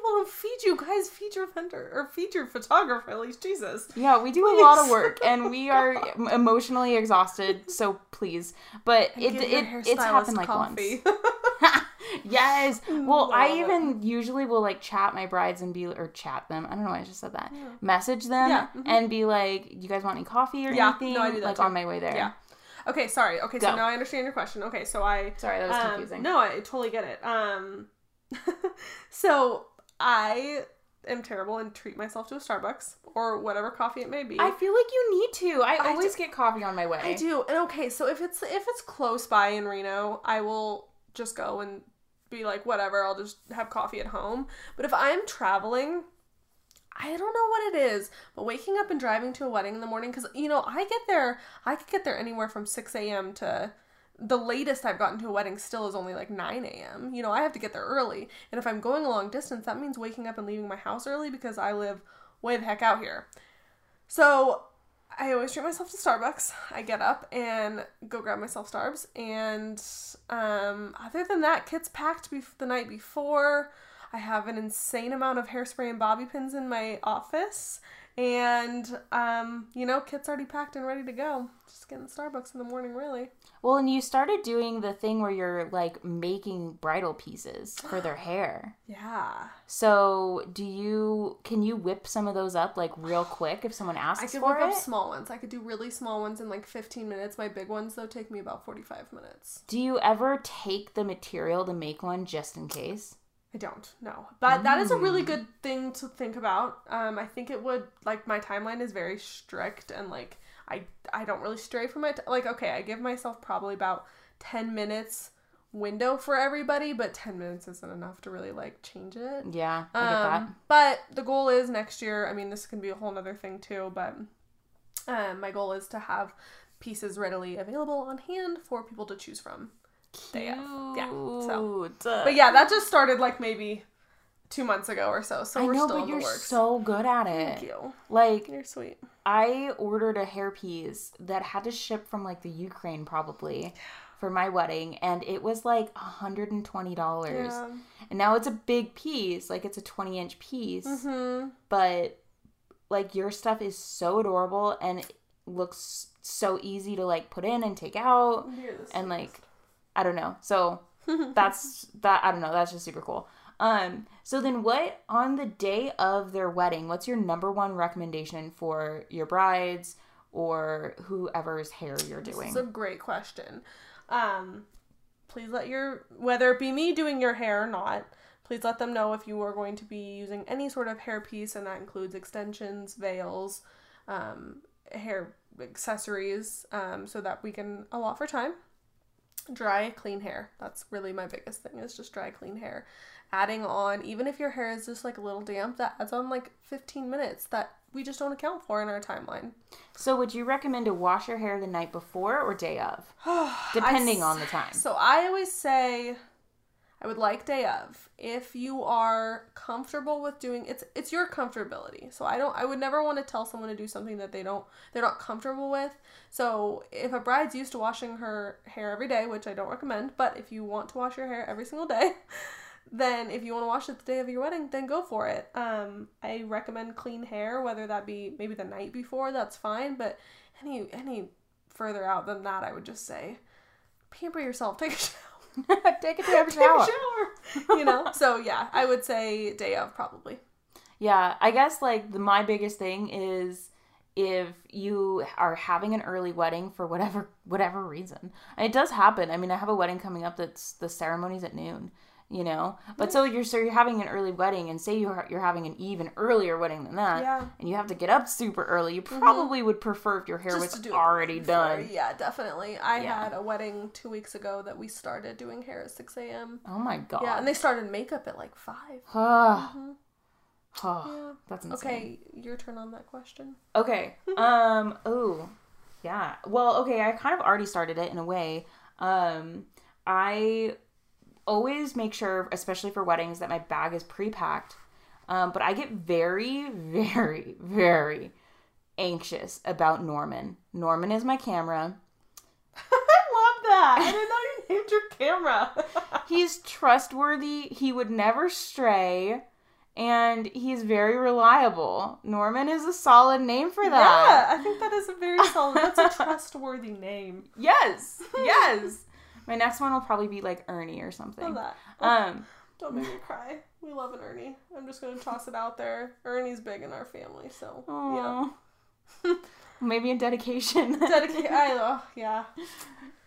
I don't feed you guys. Feed your vendor or feed your photographer. At least Jesus. Yeah, we do a lot of work and we are emotionally exhausted, so please. But it it it's happened like coffee. once. yes. Well, I Love it. even usually will like chat my brides and be or chat them. I don't know why I just said that. Message them Yeah, mhm. and be like, "You guys want any coffee or Yeah, anything?" no, I do that like too. on my way there. yeah. Okay, sorry. Okay, so now I understand your question. Okay, so I Sorry, that was um, confusing. No, I totally get it. Um, so I am terrible and treat myself to a Starbucks or whatever coffee it may be. I feel like you need to. I, I always get coffee on my way. I do. And okay, so if it's if it's close by in Reno, I will just go and be like, whatever, I'll just have coffee at home. But if I'm traveling, I don't know what it is, but waking up and driving to a wedding in the morning, because, you know, I get there, I could get there anywhere from 6 a.m. to the latest I've gotten to a wedding still is only like 9 a.m. You know, I have to get there early. And if I'm going a long distance, that means waking up and leaving my house early because I live way the heck out here. So I always treat myself to Starbucks. I get up and go grab myself Starbs. And um, other than that, kit's packed bef- the night before. I have an insane amount of hairspray and bobby pins in my office. And, um, you know, kit's already packed and ready to go. Just getting Starbucks in the morning, really. Well, and you started doing the thing where you're like making bridal pieces for their hair. Yeah. So, do you can you whip some of those up like real quick if someone asks I could for whip it? up small ones. I could do really small ones in like 15 minutes. My big ones, though, take me about 45 minutes. do you ever take the material to make one just in case? I don't know, but that is a really good thing to think about. Um, I think it would like my timeline is very strict and like I I don't really stray from it. Like okay, I give myself probably about ten minutes window for everybody, but ten minutes isn't enough to really like change it. Yeah, I get that. Um, but the goal is next year. I mean, this can be a whole nother thing too, but um, my goal is to have pieces readily available on hand for people to choose from. Day. Yeah, so- But yeah, that just started like maybe two months ago or so. So I we're know, still but in you're works. so good at it. Thank you. Like You're sweet. I ordered a hairpiece that had to ship from like the Ukraine probably for my wedding and it was like $120. Yeah. And now it's a big piece, like it's a 20 inch piece, Mm-hmm. but like your stuff is so adorable and it looks so easy to like put in and take out and like I don't know. So that's that I don't know, that's just super cool. Um so then what on the day of their wedding, what's your number one recommendation for your brides or whoever's hair you're doing? It's a great question. Um, please let your whether it be me doing your hair or not. Please let them know if you are going to be using any sort of hair piece, and that includes extensions, veils, um, hair accessories, um, so that we can allot for time. Dry, clean hair. That's really my biggest thing is just dry, clean hair. Adding on, even if your hair is just like a little damp, that adds on like 15 minutes that we just don't account for in our timeline. so would you recommend to wash your hair the night before or day of? Depending I on the time. So I always say I would like day of. If you are comfortable with doing it's it's your comfortability. So I don't I would never want to tell someone to do something that they don't they're not comfortable with. So if a bride's used to washing her hair every day, which I don't recommend, but if you want to wash your hair every single day, then if you want to wash it the day of your wedding, then go for it. Um, I recommend clean hair, whether that be maybe the night before, that's fine. But any any further out than that, I would just say, pamper yourself, take a shower, Take a damn shower. shower. You know. so yeah, I would say day of probably. Yeah, I guess like the, my biggest thing is if you are having an early wedding for whatever whatever reason. And it does happen. I mean, I have a wedding coming up that's the ceremony's at noon, you know. But so you're so you're having an early wedding and say you're you're having an even earlier wedding than that Yeah. and you have to get up super early. You probably would prefer if your hair Just was do already before. done. Yeah, definitely. I Yeah. had a wedding two weeks ago that we started doing hair at six a.m. Oh my god. Yeah, and they started makeup at like five. Ah. Mhm. Ah, Yeah. That's insane. Okay, your turn on that question. Okay. Um. Oh. Yeah. Well. Okay. I kind of already started it in a way. Um. I always make sure, especially for weddings, that my bag is pre-packed. Um. But I get very, very, very anxious about Norman. Norman is my camera. I love that. I didn't know you named your camera. He's trustworthy. He would never stray. And he's very reliable. Norman is a solid name for that. Yeah, I think that is a very solid. That's a trustworthy name. Yes, yes. My next one will probably be like Ernie or something. Love that. Um, Don't make me cry. We love an Ernie. I'm just gonna toss it out there. Ernie's big in our family, so yeah. maybe a dedication. Dedicate. I oh, yeah.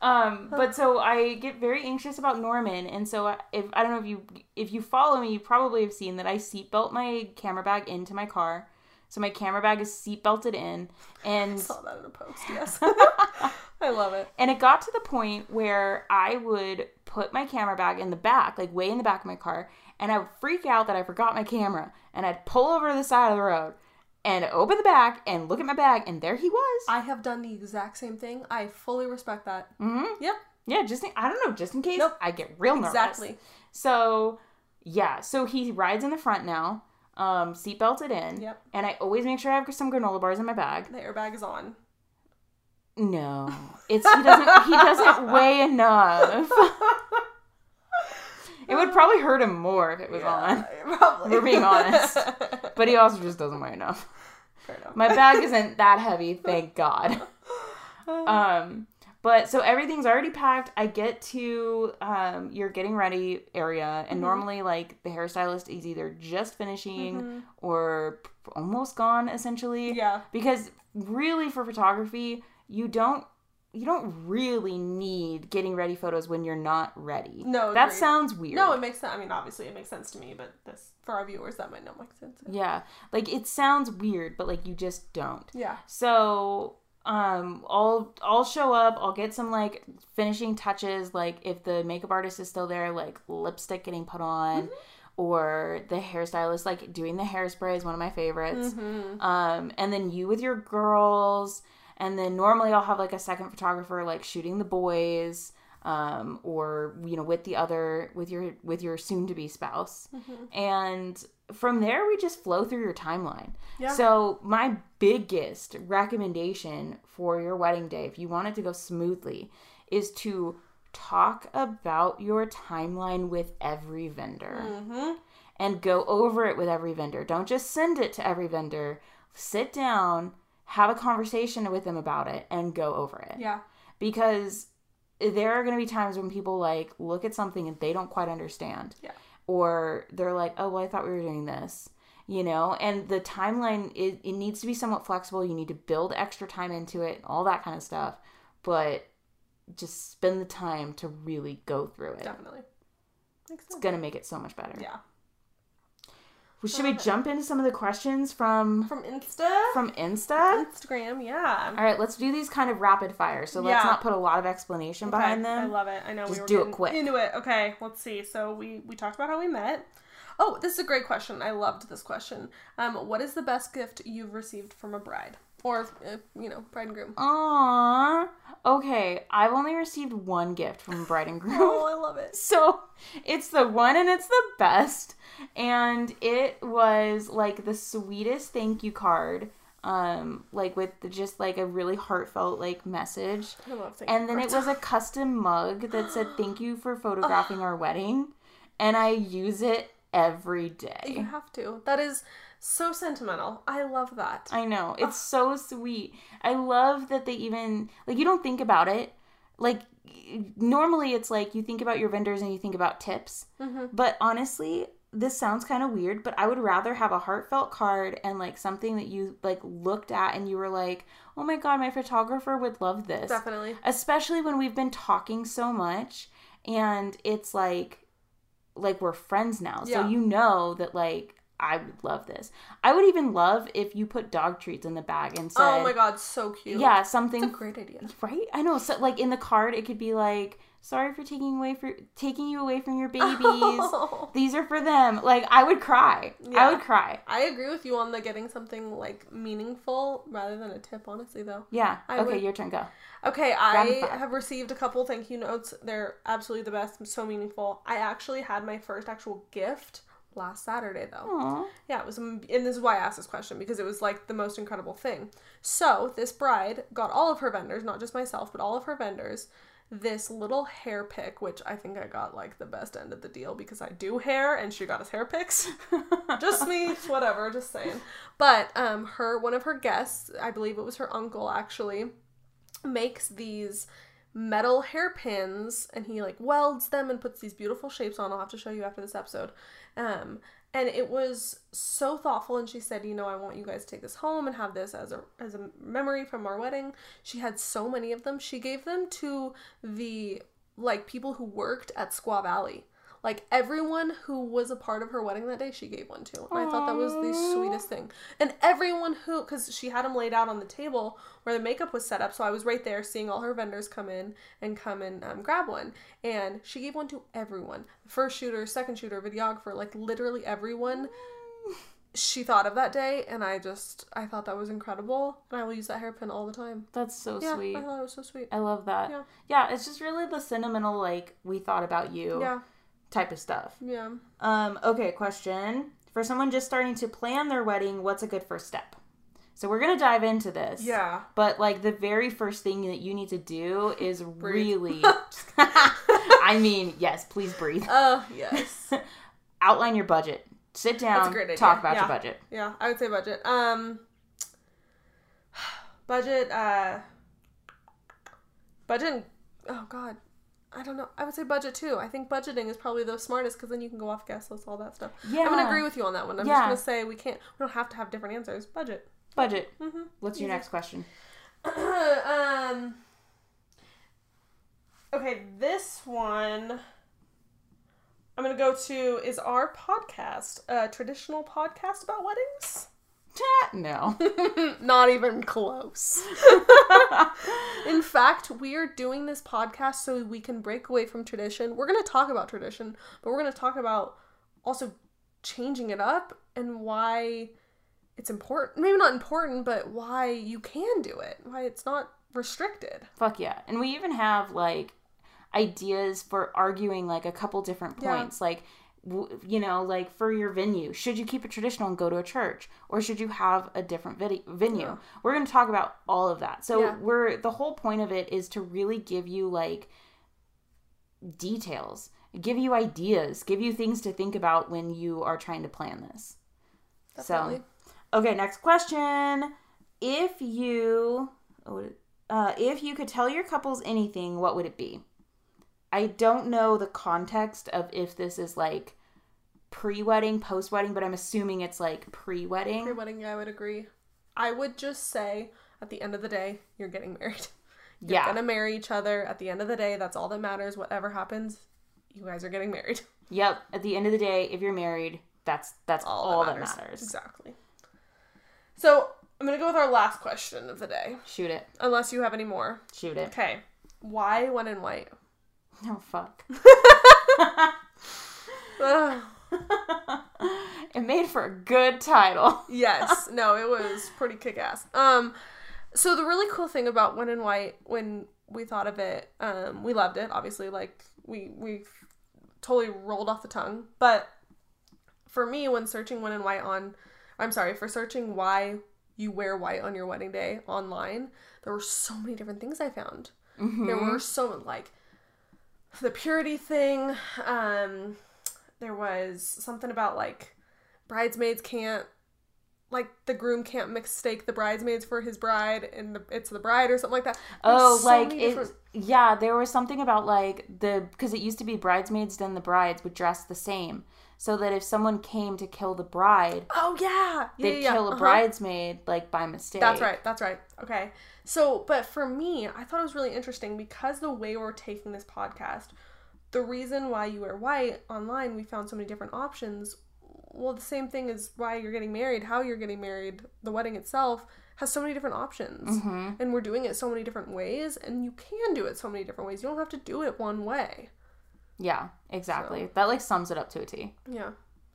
um, but so I get very anxious about Norman, and so if I don't know if you if you follow me, you probably have seen that I seatbelt my camera bag into my car. So my camera bag is seatbelted in, and Saw that in a post. Yes. I love it. And it got to the point where I would put my camera bag in the back, like way in the back of my car, and I would freak out that I forgot my camera, and I'd pull over to the side of the road and open the back and look at my bag, and there he was. I have done the exact same thing. I fully respect that. mm-hmm. Yep. Yeah, just in, I don't know, just in case Nope. I get real nervous. Exactly. So, yeah, so he rides in the front now, um, seat belted in, Yep. and I always make sure I have some granola bars in my bag. The airbag is on. No, it's he doesn't he doesn't weigh enough. It would probably hurt him more if it was on, Probably. We're being honest. but he also just doesn't weigh enough. Fair enough. My bag isn't that heavy, thank God. Um, but so everything's already packed. I get to um, your getting ready area, and normally, like the hairstylist is either just finishing or almost gone, essentially. yeah. Because really, for photography, you don't you don't really need getting ready photos when you're not ready. No, that agreed. sounds weird. No, it makes sense. I mean, obviously, it makes sense to me, but this for our viewers that might not make sense. yeah, like it sounds weird, but like you just don't. Yeah. So um I'll I'll show up, I'll get some like finishing touches, like if the makeup artist is still there, like lipstick getting put on. Or the hairstylist like doing the hairspray is one of my favorites. Mm-hmm. Um, and then you with your girls, and then normally I'll have like a second photographer like shooting the boys, um, or you know with the other with your with your soon to be spouse, Mm-hmm. and from there we just flow through your timeline. Yeah. So my biggest recommendation for your wedding day, if you want it to go smoothly, is to talk about your timeline with every vendor Mm-hmm. and go over it with every vendor. Don't just send it to every vendor. Sit down, have a conversation with them about it, and go over it. Yeah. Because there are going to be times when people like look at something and they don't quite understand. Yeah. Or they're like, oh, well, I thought we were doing this. You know, and the timeline, it, it needs to be somewhat flexible. You need to build extra time into it, all that kind of stuff. But just spend the time to really go through it. Definitely. It's going to make it so much better. Yeah. Well, should we jump into some of the questions from From Insta. from Insta? Instagram. Yeah. All right, let's do these kind of rapid fire. So let's Yeah. not put a lot of explanation behind them. I love it. I know Just we were do it quick. into it. Okay, let's see. So we we talked about how we met. Oh, this is a great question. I loved this question. Um, what is the best gift you've received from a bride or uh, you know bride and groom? Aww. Okay, I've only received one gift from bride and groom. Oh, I love it. So it's the one and it's the best. And it was like the sweetest thank you card. Um, like with the, just like a really heartfelt like message. I love thank And then it was a custom mug that said thank you for photographing our wedding. And I use it every day. You have to. That is so sentimental. I love that. I know. It's so sweet. I love that they even like you don't think about it. Like normally it's like you think about your vendors and you think about tips. Mm-hmm. But honestly, this sounds kind of weird, but I would rather have a heartfelt card and like something that you like looked at and you were like, "Oh my god, my photographer would love this." Definitely. Especially when we've been talking so much and it's like like we're friends now. Yeah. So you know that like I would love this. I would even love if you put dog treats in the bag and oh said, Oh my god, so cute. yeah, It's something a great idea. right? I know. So like in the card, it could be like, "Sorry for taking away for taking you away from your babies. These are for them." Like I would cry. Yeah. I would cry. I agree with you on the getting something like meaningful rather than a tip, honestly though. Yeah. I okay, would- your turn. Go. Okay, I have received a couple thank you notes. They're absolutely the best, so meaningful. I actually had my first actual gift last Saturday though. Aw. Yeah, it was, and this is why I asked this question because it was like the most incredible thing. So, this bride got all of her vendors, not just myself, but all of her vendors, this little hair pick, which I think I got like the best end of the deal because I do hair and she got us hair picks. just me, whatever, just saying. But um her one of her guests, I believe it was her uncle actually, makes these metal hairpins and he like welds them and puts these beautiful shapes on. I'll have to show you after this episode. Um and it was so thoughtful and she said, "You know, I want you guys to take this home and have this as a as a memory from our wedding." She had so many of them. She gave them to the like people who worked at Squaw Valley. Like everyone who was a part of her wedding that day, she gave one to. And I thought that was the sweetest thing. And everyone who, because she had them laid out on the table where the makeup was set up, so I was right there seeing all her vendors come in and come and um, grab one. And she gave one to everyone first shooter, second shooter, videographer, like literally everyone she thought of that day. And I just, I thought that was incredible. And I will use that hairpin all the time. That's so Yeah, sweet. I thought it was so sweet. I love that. Yeah. Yeah. it's just really the sentimental, like, we thought about you Yeah, type of stuff. yeah. Um, okay, question. For someone just starting to plan their wedding, what's a good first step? So we're gonna dive into this. Yeah. But like the very first thing that you need to do is Breathe. really I mean, yes, please breathe. Oh, yes. Outline your budget. Sit down, a great idea. talk about Yeah. your budget. Yeah, I would say budget. Um, budget. Uh, budget. Oh God, I don't know. I would say budget too. I think budgeting is probably the smartest because then you can go off guest lists, all that stuff. Yeah. I'm gonna agree with you on that one. I'm Yeah. just gonna say we can't. We don't have to have different answers. Budget. Budget. Mm-hmm. What's your next question? um. Okay, this one. I'm gonna go to is our podcast a traditional podcast about weddings? No. Not even close. In fact, we are doing this podcast so we can break away from tradition. We're going to talk about tradition, but we're going to talk about also changing it up and why it's important. Maybe not important, but why you can do it, why it's not restricted. Fuck yeah. And we even have like ideas for arguing like a couple different Yeah. points. Like, w- you know, like for your venue, should you keep it traditional and go to a church or should you have a different vid- venue? Yeah. We're going to talk about all of that. So, Yeah. we're the whole point of it is to really give you like details, give you ideas, give you things to think about when you are trying to plan this. Definitely. So, okay, next question. If you, oh, uh, if you could tell your couples anything, what would it be? I don't know the context of if this is like pre-wedding, post-wedding, but I'm assuming it's like pre-wedding. Pre wedding, I would agree. I would just say at the end of the day, you're getting married. You're yeah, gonna marry each other. At the end of the day, that's all that matters. Whatever happens, you guys are getting married. yep. At the end of the day, if you're married, that's that's all, that, matters. Exactly. So I'm gonna go with our last question of the day, Shoot it, unless you have any more. shoot it. Okay. Why when in white? Oh fuck. It made for a good title. yes. No, it was pretty kick ass. Um so the really cool thing about when in white when we thought of it, um, we loved it, obviously, like we we totally rolled off the tongue. But for me, when searching when in white on I'm sorry, for searching why you wear white on your wedding day online, there were so many different things I found. There were so like the purity thing. Um, there was something about like bridesmaids can't like the groom can't mistake the bridesmaids for his bride and the, it's the bride or something like that. Oh, so like it. different- Yeah, there was something about like the because it used to be bridesmaids, then the brides would dress the same, so that if someone came to kill the bride, Oh yeah, yeah, they'd yeah, kill a uh-huh. bridesmaid like by mistake. That's right. That's right. Okay. So, but for me, I thought it was really interesting because the way we're taking this podcast, the reason why you wear white online, we found so many different options. Well, the same thing is why you're getting married, how you're getting married, the wedding itself has so many different options. Mm-hmm. And we're doing it so many different ways, and you can do it so many different ways. You don't have to do it one way. Yeah, exactly. That like sums it up to a T. Yeah.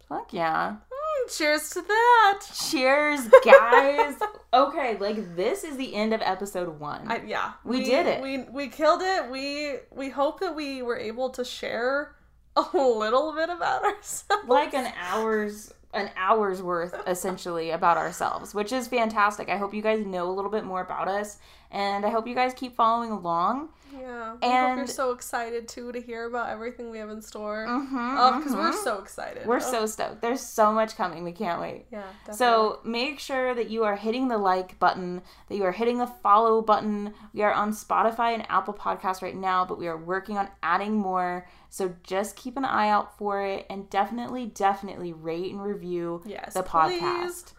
Fuck yeah. Mm, cheers to that. Cheers, guys. okay, like this is the end of episode one. I, yeah, We did it. We we killed it. We we hope that we were able to share a little bit about ourselves. like an hour's an hour's worth essentially about ourselves, which is fantastic. I hope you guys know a little bit more about us and I hope you guys keep following along. Yeah, And we hope you're so excited too to hear about everything we have in store. Mm-hmm, Oh, because we're so excited. We're Oh, so stoked. There's so much coming. We can't wait. yeah. Definitely. So make sure that you are hitting the like button, that you are hitting the follow button. We are on Spotify and Apple Podcasts right now, but we are working on adding more. So just keep an eye out for it and definitely, definitely rate and review yes, the please. podcast.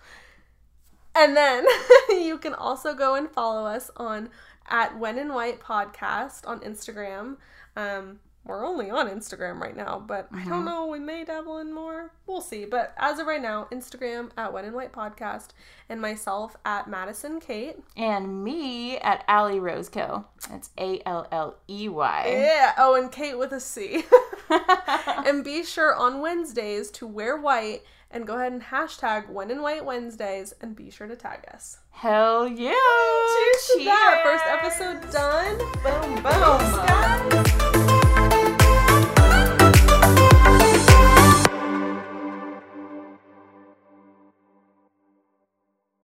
And then you can also go and follow us on at When in White Podcast on Instagram. Um, we're only on Instagram right now, but I don't know. We may dabble in more. We'll see. But as of right now, Instagram at When in White Podcast and myself at Madison Cate. And me at Alley Roseco. That's A L L E Y. Yeah. Oh, and Kate with a C. and be sure on Wednesdays to wear white and go ahead and hashtag When in White Wednesdays and be sure to tag us. Hell yeah! Cheers to that. First episode done. Boom, boom. Guys.